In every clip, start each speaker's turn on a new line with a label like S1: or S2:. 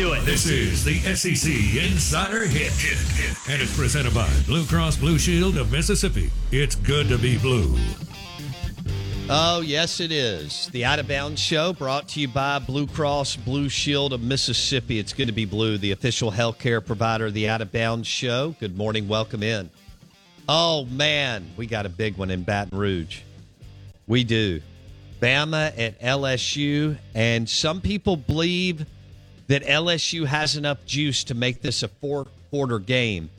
S1: do it.
S2: This is the SEC Insider Hit, and it's presented by Blue Cross Blue Shield of Mississippi. It's good to be blue.
S3: Oh, yes, it is. The Out of Bounds Show brought to you by Blue Cross Blue Shield of Mississippi. It's good to be blue, the official healthcare provider of the Out of Bounds Show. Good morning. Welcome in. Oh, man, we got a big one in Baton Rouge. We do. Bama at LSU, and some people believe that LSU has enough juice to make this a four quarter game.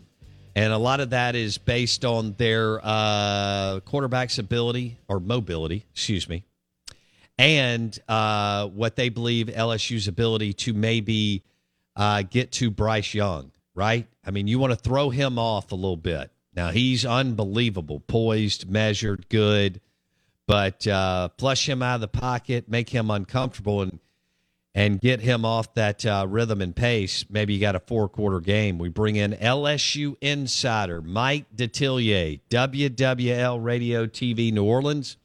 S3: And a lot of that is based on their uh, quarterback's ability or mobility, excuse me, and uh, what they believe LSU's ability to maybe uh, get to Bryce Young, right? I mean, you want to throw him off a little bit. Now, he's unbelievable, poised, measured, good, but uh, flush him out of the pocket, make him uncomfortable, and and get him off that uh, rhythm and pace, maybe you got a four quarter game. We bring in LSU insider Mike Detillier, WWL Radio TV New Orleans.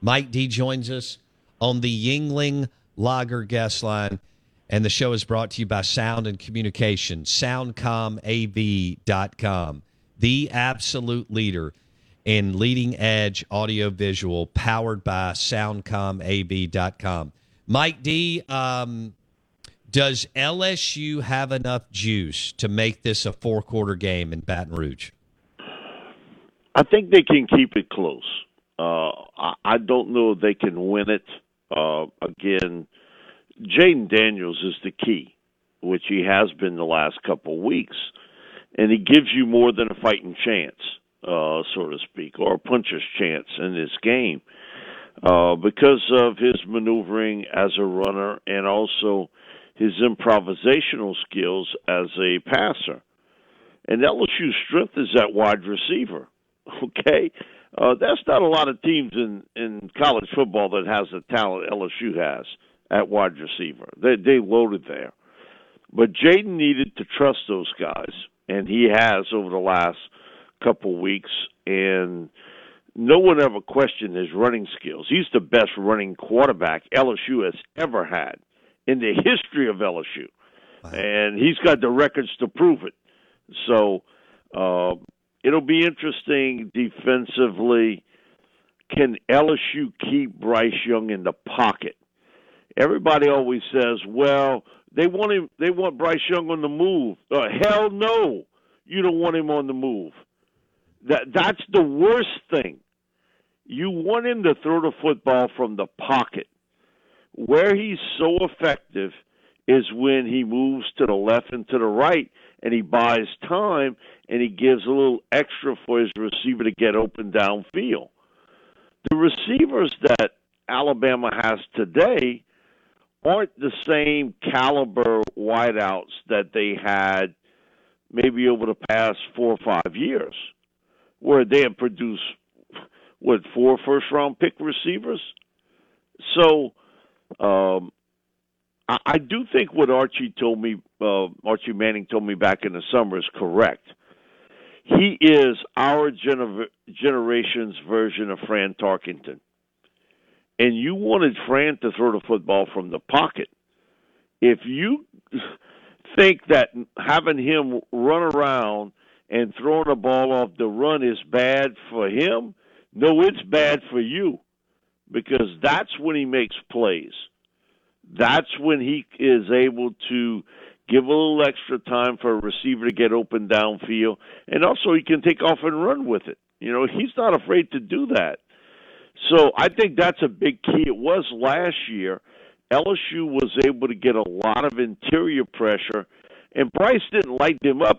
S3: Mike D joins us on the Yuengling Lager guest line. And the show is brought to you by Sound and Communication, soundcomav.com, the absolute leader in leading edge audio visual, powered by soundcomav.com. Mike D, um, does LSU have enough juice to make this a four quarter game in Baton Rouge?
S4: I think they can keep it close. Uh, I, I don't know if they can win it. Uh, again, Jayden Daniels is the key, which he has been the last couple weeks, and he gives you more than a fighting chance, uh, so to speak, or a puncher's chance in this game uh, because of his maneuvering as a runner and also his improvisational skills as a passer. And LSU's strength is that wide receiver. Okay, uh, that's not a lot of teams in in college football that has the talent LSU has at wide receiver. They they loaded there, but Jayden needed to trust those guys, and he has over the last couple weeks. And no one ever questioned his running skills. He's the best running quarterback LSU has ever had in the history of LSU, wow. and he's got the records to prove it. So uh, it'll be interesting defensively. Can LSU keep Bryce Young in the pocket? Everybody always says, "Well, they want him. They want Bryce Young on the move." Uh, hell no, you don't want him on the move. That that's the worst thing. You want him to throw the football from the pocket. Where he's so effective is when he moves to the left and to the right and he buys time and he gives a little extra for his receiver to get open downfield. The receivers that Alabama has today aren't the same caliber wideouts that they had maybe over the past four or five years where they have produced what four first round pick receivers. So um, I, I do think what Archie told me, uh, Archie Manning told me back in the summer is correct. He is our gener- generation's version of Fran Tarkenton. And you wanted Fran to throw the football from the pocket. If you think that having him run around and throwing the ball off the run is bad for him, no, it's bad for you because that's when he makes plays. That's when he is able to give a little extra time for a receiver to get open downfield, and also he can take off and run with it. You know, he's not afraid to do that. So I think that's a big key. It was last year. LSU was able to get a lot of interior pressure, and Bryce didn't light them up.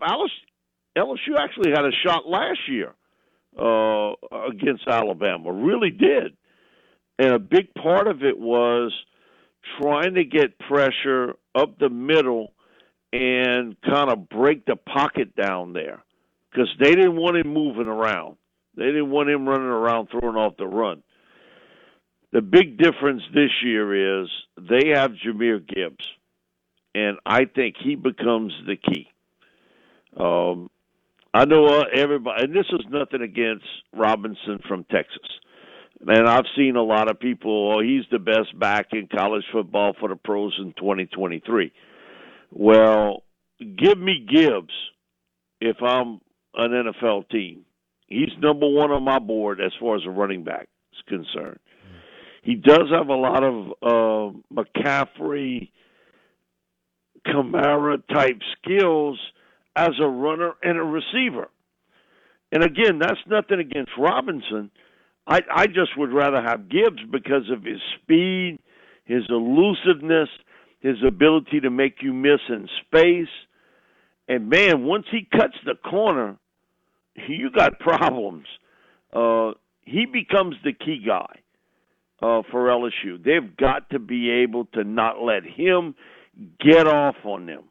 S4: LSU actually had a shot last year uh, against Alabama, really did. And a big part of it was trying to get pressure up the middle and kind of break the pocket down there because they didn't want him moving around. They didn't want him running around throwing off the run. The big difference this year is they have Jahmyr Gibbs, and I think he becomes the key. Um, I know uh, everybody, and this is nothing against Robinson from Texas. And I've seen a lot of people, oh, he's the best back in college football for the pros in 2023. Well, give me Gibbs if I'm an NFL team. He's number one on my board as far as a running back is concerned. He does have a lot of uh, McCaffrey, Kamara type skills as a runner and a receiver. And again, that's nothing against Robinson. I I just would rather have Gibbs because of his speed, his elusiveness, his ability to make you miss in space. And man, once he cuts the corner, you got problems. Uh, he becomes the key guy uh, for LSU. They've got to be able to not let him get off on them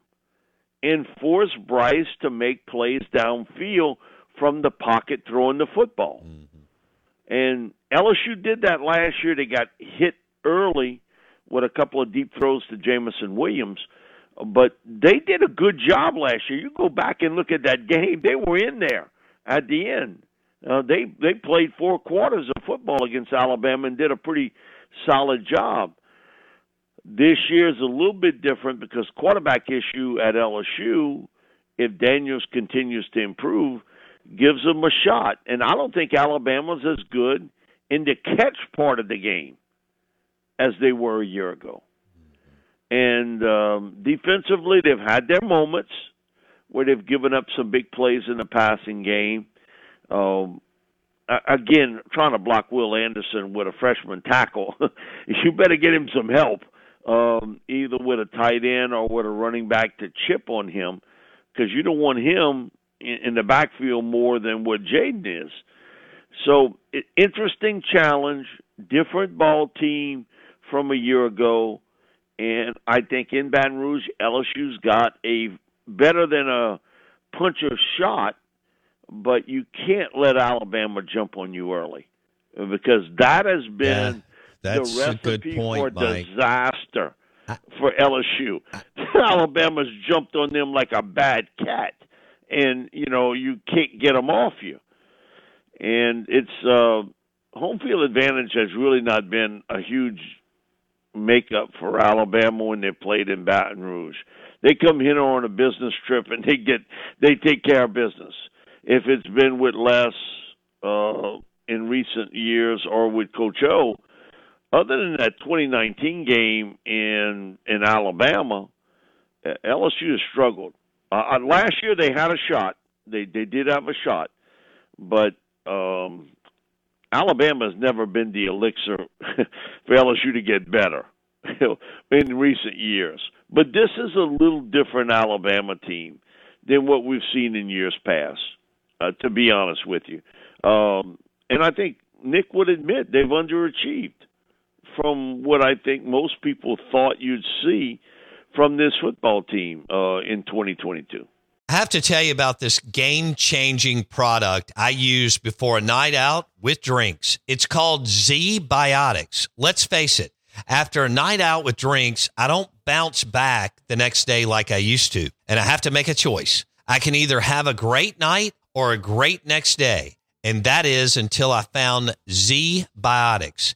S4: and force Bryce to make plays downfield from the pocket throwing the football. Mm-hmm. And LSU did that last year. They got hit early with a couple of deep throws to Jameson Williams, but they did a good job last year. You go back and look at that game; they were in there at the end. Uh, they they played four quarters of football against Alabama and did a pretty solid job. This year is a little bit different because quarterback issue at LSU. If Daniels continues to improve, gives them a shot. And I don't think Alabama's as good in the catch part of the game as they were a year ago. And um, defensively, they've had their moments where they've given up some big plays in the passing game. Um, again, trying to block Will Anderson with a freshman tackle, you better get him some help, um, either with a tight end or with a running back to chip on him, because you don't want him in, in the backfield more than what Jayden is. So, interesting challenge, different ball team from a year ago, and I think in Baton Rouge, LSU's got a better than a puncher shot but you can't let Alabama jump on you early because that has been
S3: yeah,
S4: the recipe point, for Mike. disaster for LSU. Alabama's jumped on them like a bad cat, and you know you can't get them off you. And it's uh, home field advantage has really not been a huge makeup for Alabama when they played in Baton Rouge. They come here on a business trip and they get they take care of business if it's been with Les uh, in recent years or with Coach O, other than that 2019 game in in Alabama, LSU has struggled. Uh, uh, last year they had a shot. They they did have a shot, but um, Alabama has never been the elixir for LSU to get better in recent years. But this is a little different Alabama team than what we've seen in years past uh, to be honest with you. Um, and I think Nick would admit they've underachieved from what I think most people thought you'd see from this football team uh, in 2022.
S3: I have to tell you about this game changing product I use before a night out with drinks. It's called Z Biotics. Let's face it, after a night out with drinks, I don't bounce back the next day like I used to. And I have to make a choice. I can either have a great night or a great next day. And that is until I found Z Biotics.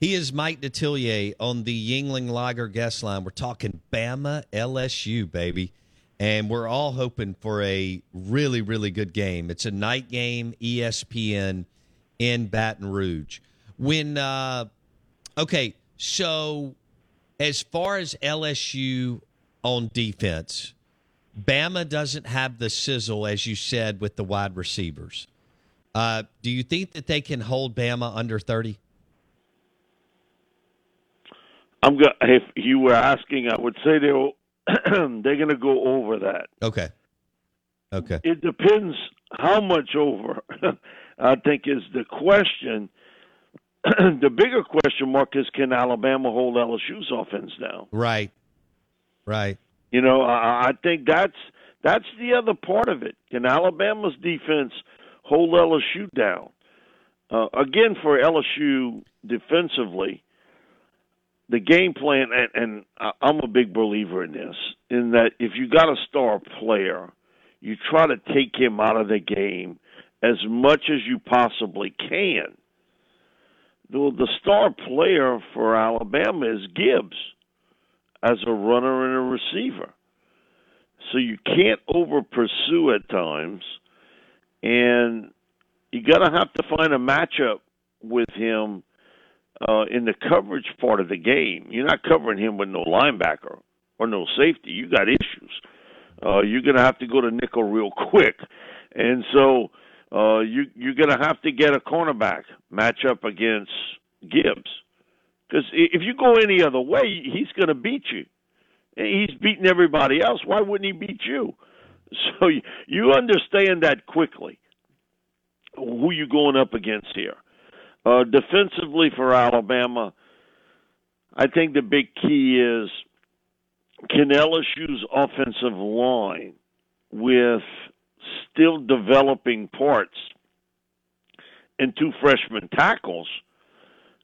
S3: He is Mike Detillier on the Yuengling Lager guest line. We're talking Bama LSU, baby. And we're all hoping for a really, really good game. It's a night game, ESPN in Baton Rouge. When, uh, okay, so as far as LSU on defense, Bama doesn't have the sizzle, as you said, with the wide receivers. Uh, do you think that they can hold Bama under 30?
S4: I'm go- if you were asking, I would say they will, they're going to go over that.
S3: Okay. Okay.
S4: It depends how much over. I think is the question. the bigger question mark is can Alabama hold LSU's offense down?
S3: Right. Right.
S4: You know, I, I think that's that's the other part of it. Can Alabama's defense hold LSU down? Uh, again, for LSU defensively, the game plan, and, and I'm a big believer in this, in that if you got a star player, you try to take him out of the game as much as you possibly can. The, the star player for Alabama is Gibbs as a runner and a receiver. So you can't over pursue at times, and you got to have to find a matchup with him uh, in the coverage part of the game. You're not covering him with no linebacker or no safety. You got issues. Uh, you're going to have to go to nickel real quick, and so uh, you you're going to have to get a cornerback match up against Gibbs. Because if you go any other way, he's going to beat you. He's beating everybody else. Why wouldn't he beat you? So you, you understand that quickly. Who you going up against here? Uh, defensively for Alabama, I think the big key is can LSU's offensive line, with still developing parts and two freshman tackles,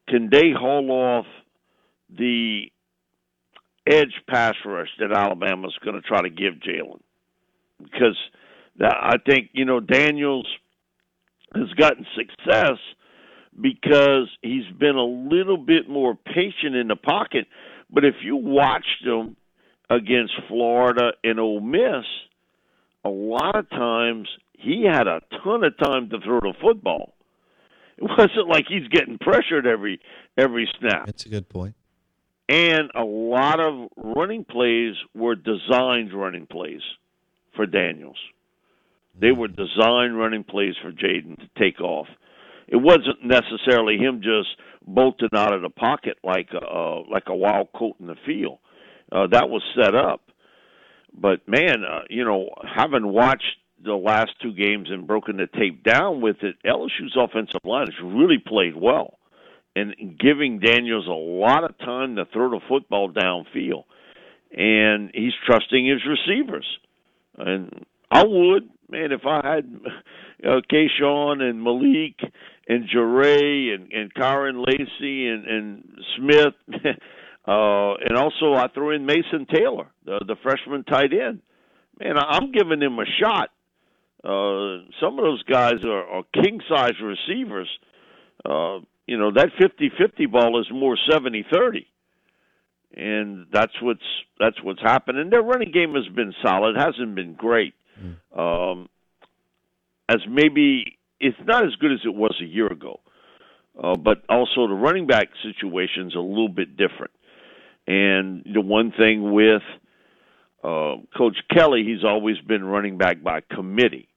S4: can they haul off the edge pass rush that Alabama's going to try to give Jalen? Because I think you know Daniels has gotten success because he's been a little bit more patient in the pocket. But if you watched him against Florida and Ole Miss, a lot of times he had a ton of time to throw the football. It wasn't like he's getting pressured every every snap.
S3: That's a good point.
S4: And a lot of running plays were designed running plays for Daniels. They mm-hmm. were designed running plays for Jayden to take off. It wasn't necessarily him just bolting out of the pocket like a, like a wild coat in the field. Uh, that was set up. But man, uh, you know, having watched the last two games and broken the tape down with it, LSU's offensive line has really played well and giving Daniels a lot of time to throw the football downfield. And he's trusting his receivers. And I would, man, if I had uh, Kayshon and Malik and Jaray and, and Kyren Lacy and, and Smith, uh, and also I throw in Mason Taylor, the, the freshman tight end. Man, I'm giving him a shot. Uh, some of those guys are, are king size receivers. Uh, you know that 50-50 ball is more 70-30 and that's what's that's what's happened and their running game has been solid hasn't been great mm. um as maybe it's not as good as it was a year ago. Uh, but also the running back situation is a little bit different. And the one thing with uh, coach kelly he's always been running back by committee.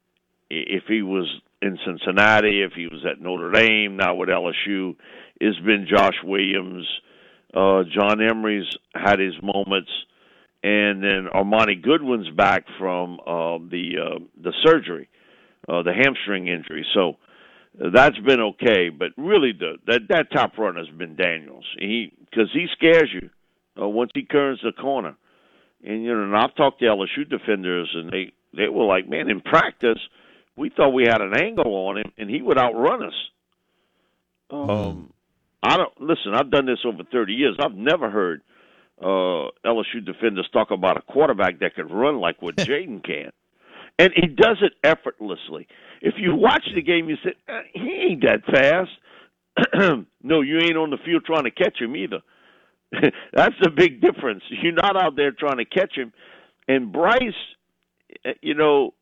S4: If he was in Cincinnati, if he was at Notre Dame, now with LSU, it's been Josh Williams. Uh, John Emery's had his moments, and then Armoni Goodwin's back from uh, the uh, the surgery, uh, the hamstring injury. So uh, that's been okay, but really the that that top run has been Daniels. He because he scares you uh, once he turns the corner, and you know, and I've talked to LSU defenders, and they they were like, man, in practice we thought we had an angle on him, and he would outrun us. Um, um, I don't listen. I've done this over thirty years. I've never heard uh, LSU defenders talk about a quarterback that could run like what Jayden can, and he does it effortlessly. If you watch the game, you say eh, he ain't that fast. no, you ain't on the field trying to catch him either. That's the big difference. You're not out there trying to catch him. And Bryce, eh, you know,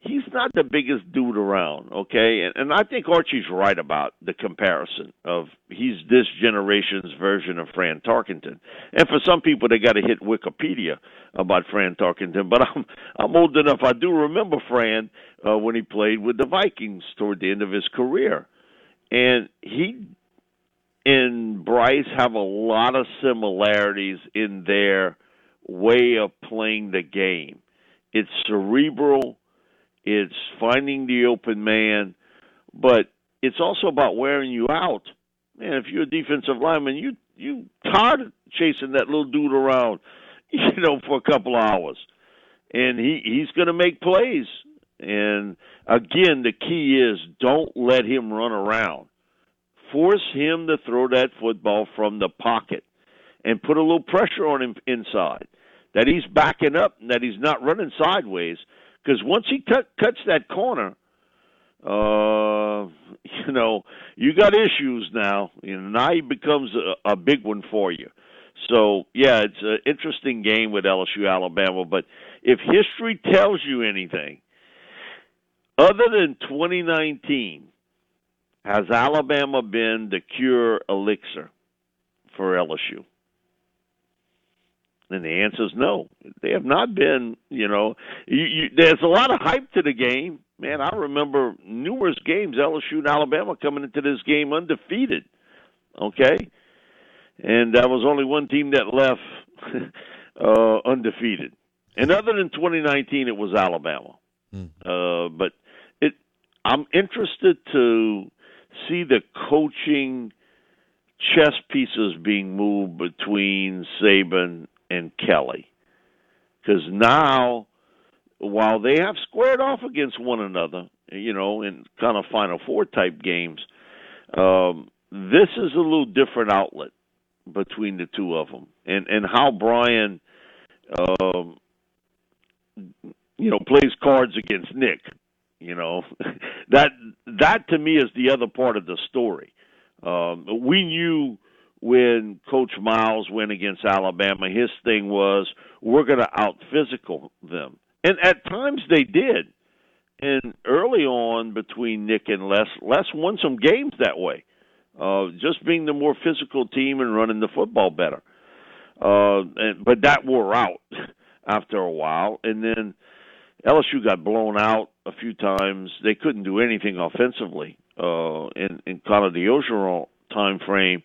S4: he's not the biggest dude around, okay? And, and I think Archie's right about the comparison of he's this generation's version of Fran Tarkenton. And for some people, they got to hit Wikipedia about Fran Tarkenton. But I'm I'm old enough. I do remember Fran uh, when he played with the Vikings toward the end of his career, and he and Bryce have a lot of similarities in their way of playing the game. It's cerebral it's finding the open man, but it's also about wearing you out. Man, if you're a defensive lineman, you you tired of chasing that little dude around, you know, for a couple hours, and he he's going to make plays. And again, the key is don't let him run around. Force him to throw that football from the pocket, and put a little pressure on him inside. That he's backing up, and that he's not running sideways because once he cut, cuts that corner, uh, you know, you got issues now. You now he becomes a, a big one for you. So yeah, it's an interesting game with LSU Alabama. But if history tells you anything, other than 2019, has Alabama been the cure elixir for LSU? And the answer is no. They have not been, you know, you, you, there's a lot of hype to the game. Man, I remember numerous games, LSU and Alabama coming into this game undefeated. Okay? And there was only one team that left uh, undefeated. And other than 2019, it was Alabama. Mm. Uh, but it, I'm interested to see the coaching chess pieces being moved between Saban and Kelly. Because now, while they have squared off against one another, you know, in kind of Final Four type games, um, this is a little different outlet between the two of them, and and how Brian, um, you know, plays cards against Nick. You know, that that to me is the other part of the story. Um, we knew when Coach Miles went against Alabama, his thing was we're going to out physical them, and at times they did. And early on, between Nick and Les, Les won some games that way, uh, just being the more physical team and running the football better. Uh, and, but that wore out after a while, and then LSU got blown out a few times. They couldn't do anything offensively uh, in, in kind of the Orgeron time frame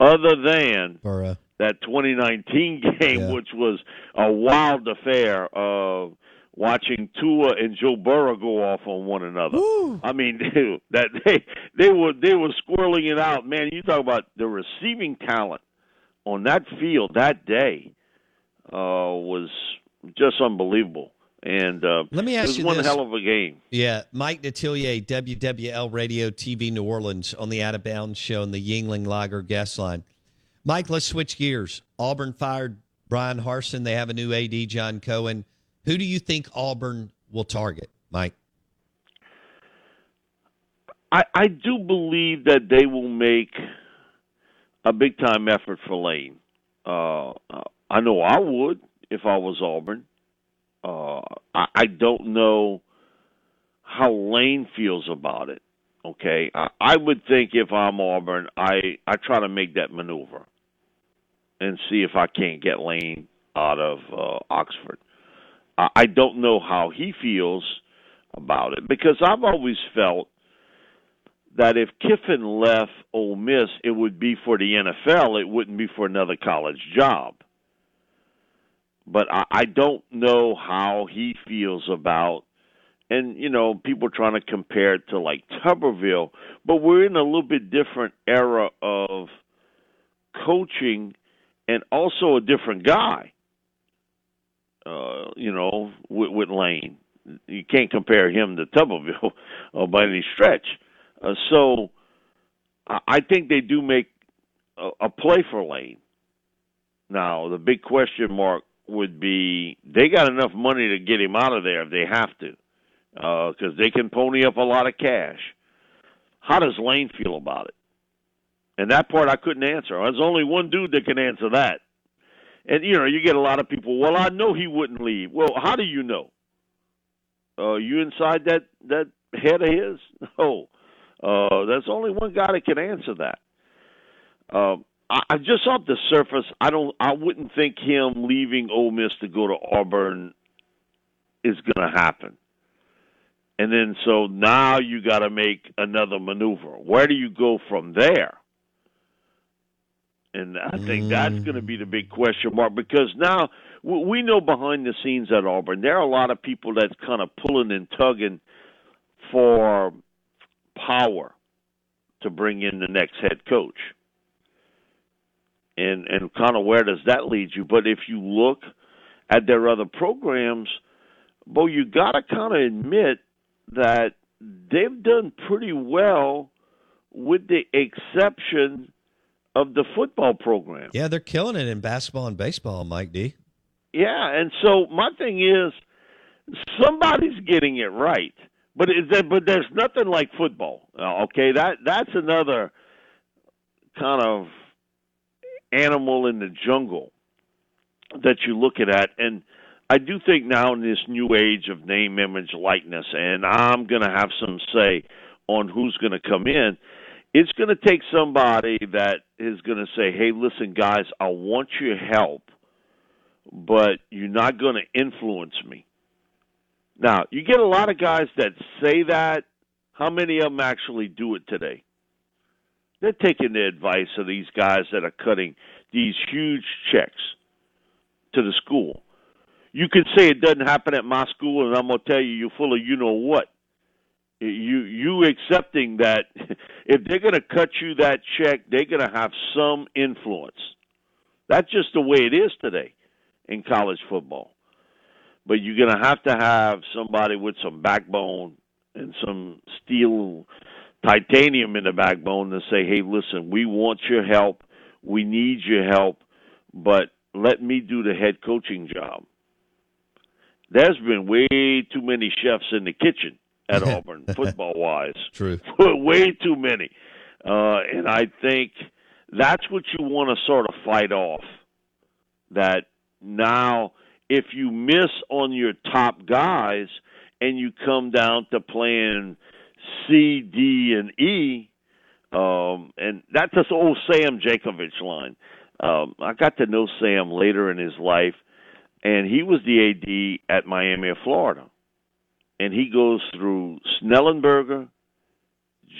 S4: other than
S3: Burrow.
S4: that 2019 game, yeah. which was a wild affair of watching Tua and Joe Burrow go off on one another.
S3: Woo.
S4: I mean, dude, that they they were they were squirreling it out. Man, you talk about the receiving talent on that field that day uh, was just unbelievable. And uh,
S3: let me ask
S4: it was
S3: you
S4: one
S3: this.
S4: hell of a game.
S3: Yeah, Mike Detillier, WWL Radio TV New Orleans on the Out of Bounds show on the Yuengling Lager guest line. Mike, let's switch gears. Auburn fired Bryan Harsin. They have a new AD, John Cohen. Who do you think Auburn will target, Mike?
S4: I, I do believe that they will make a big time effort for Lane. Uh, I know I would if I was Auburn. Uh, I, I don't know how Lane feels about it. Okay, I, I would think if I'm Auburn, I I try to make that maneuver and see if I can't get Lane out of uh, Oxford. I, I don't know how he feels about it because I've always felt that if Kiffin left Ole Miss, it would be for the NFL. It wouldn't be for another college job but I, I don't know how he feels about. And you know, people trying to compare it to like Tuberville, but we're in a little bit different era of coaching, and also a different guy. Uh, you know, with, with Lane, you can't compare him to Tuberville uh, by any stretch. Uh, so, I think they do make a, a play for Lane. Now, the big question mark would be they got enough money to get him out of there if they have to, because uh, they can pony up a lot of cash. How does Lane feel about it? And that part I couldn't answer. There's only one dude that can answer that. And you know, you get a lot of people. Well, I know he wouldn't leave. Well, how do you know? Uh, you inside that that head of his? No. Uh, there's only one guy that can answer that. Um, I, I just off the surface, I don't. I wouldn't think him leaving Ole Miss to go to Auburn is going to happen. And then so now you got to make another maneuver. Where do you go from there? And I think that's going to be the big question mark because now we know behind the scenes at Auburn there are a lot of people that's kind of pulling and tugging for power to bring in the next head coach. And and kind of where does that lead you? But if you look at their other programs, Bo, you got to kind of admit that they've done pretty well, with the exception of the football program.
S3: Yeah, they're killing it in basketball and baseball, Mike D.
S4: Yeah, and so my thing is, somebody's getting it right, but is that, but there's nothing like football. Uh, Okay, that that's another kind of animal in the jungle that you're looking at, and I do think now in this new age of name, image, likeness, and I'm going to have some say on who's going to come in. It's going to take somebody that is going to say, "Hey, listen, guys, I want your help, but you're not going to influence me." Now, you get a lot of guys that say that. How many of them actually do it today? They're taking the advice of these guys that are cutting these huge checks to the school. You can say it doesn't happen at my school, and I'm going to tell you, you're full of you know what. You you accepting that if they're going to cut you that check, they're going to have some influence. That's just the way it is today in college football. But you're going to have to have somebody with some backbone and some steel titanium in the backbone and say, "Hey, listen, we want your help. We need your help, but let me do the head coaching job." There's been way too many chefs in the kitchen at Auburn, football wise.
S3: True.
S4: way too many. Uh, and I think that's what you want to sort of fight off. That now, if you miss on your top guys and you come down to playing C, D, and E, um, and that's this old Sam Jankovich line. Um, I got to know Sam later in his life, and he was the AD at Miami of Florida and he goes through Schnellenberger,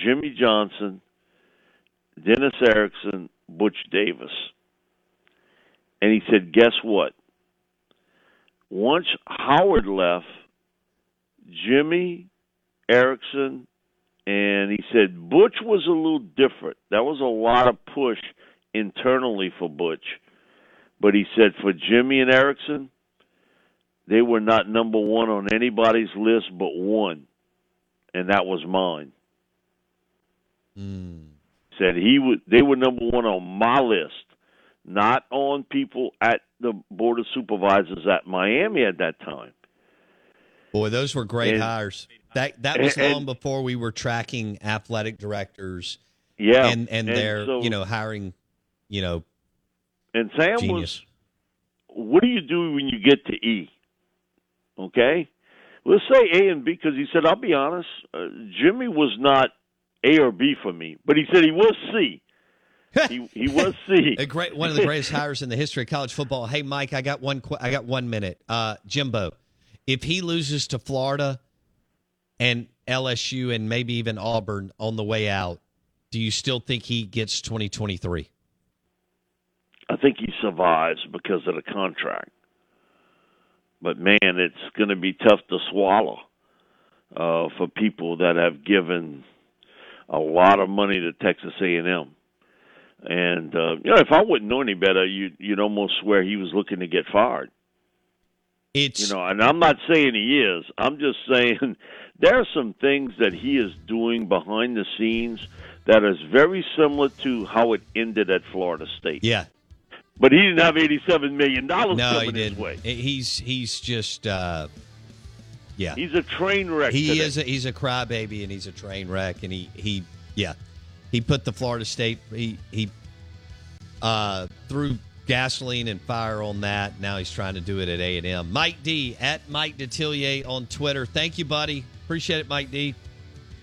S4: Jimmy Johnson, Dennis Erickson, Butch Davis. And he said, Guess what? Once Howard left, Jimmy, Erickson, and he said Butch was a little different. That was a lot of push internally for Butch. But he said for Jimmy and Erickson, they were not number one on anybody's list but one, and that was mine.
S3: Mm.
S4: Said he would. They were number one on my list, not on people at the board of supervisors at Miami at that time.
S3: Boy, those were great
S4: And-
S3: hires. That that was
S4: and-
S3: long before we were tracking athletic directors
S4: Yeah,
S3: and and, their
S4: so-
S3: you know hiring, you know,
S4: and Sam
S3: genius.
S4: was. What do you do when you get to E? Okay, let's say A and B because he said, "I'll be honest, uh, Jimmy was not A or B for me, but he said he was C. he he was C.
S3: A great one of the greatest hires in the history of college football. Hey, Mike, I got one. I got one minute. Uh, Jimbo, if he loses to Florida and LSU and maybe even Auburn on the way out, do you still think he gets twenty twenty three?
S4: I think he survives because of the contract. But man, it's going to be tough to swallow uh, for people that have given a lot of money to Texas A&M. And uh, you know, if I wouldn't know any better, you you'd almost swear he was looking to get fired.
S3: It's
S4: You know, and I'm not saying he is. I'm just saying there are some things that he is doing behind the scenes that is very similar to how it ended at Florida State.
S3: yeah.
S4: But he didn't have eighty-seven million dollars
S3: No,
S4: coming
S3: he
S4: his
S3: didn't.
S4: way.
S3: He's he's just uh, yeah.
S4: He's a train wreck.
S3: he
S4: today.
S3: is a, he's a crybaby and he's a train wreck and he he yeah he put the Florida State he he uh, threw gasoline and fire on that. Now he's trying to do it at A and M. Mike D at Mike Detillier on Twitter. Thank you, buddy. Appreciate it, Mike D.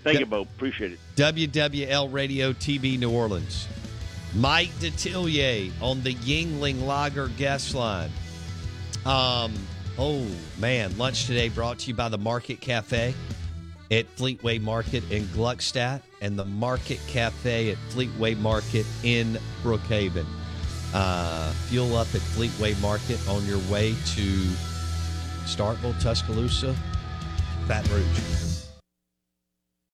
S4: Thank you, Bo. Appreciate it.
S3: WWL Radio TV New Orleans. Mike Detillier on the Yuengling Lager guest line. Um, oh man, lunch today brought to you by the Market Cafe at Fleetway Market in Gluckstadt and the Market Cafe at Fleetway Market in Brookhaven. Uh, fuel up at Fleetway Market on your way to Starkville, Tuscaloosa, Baton Rouge.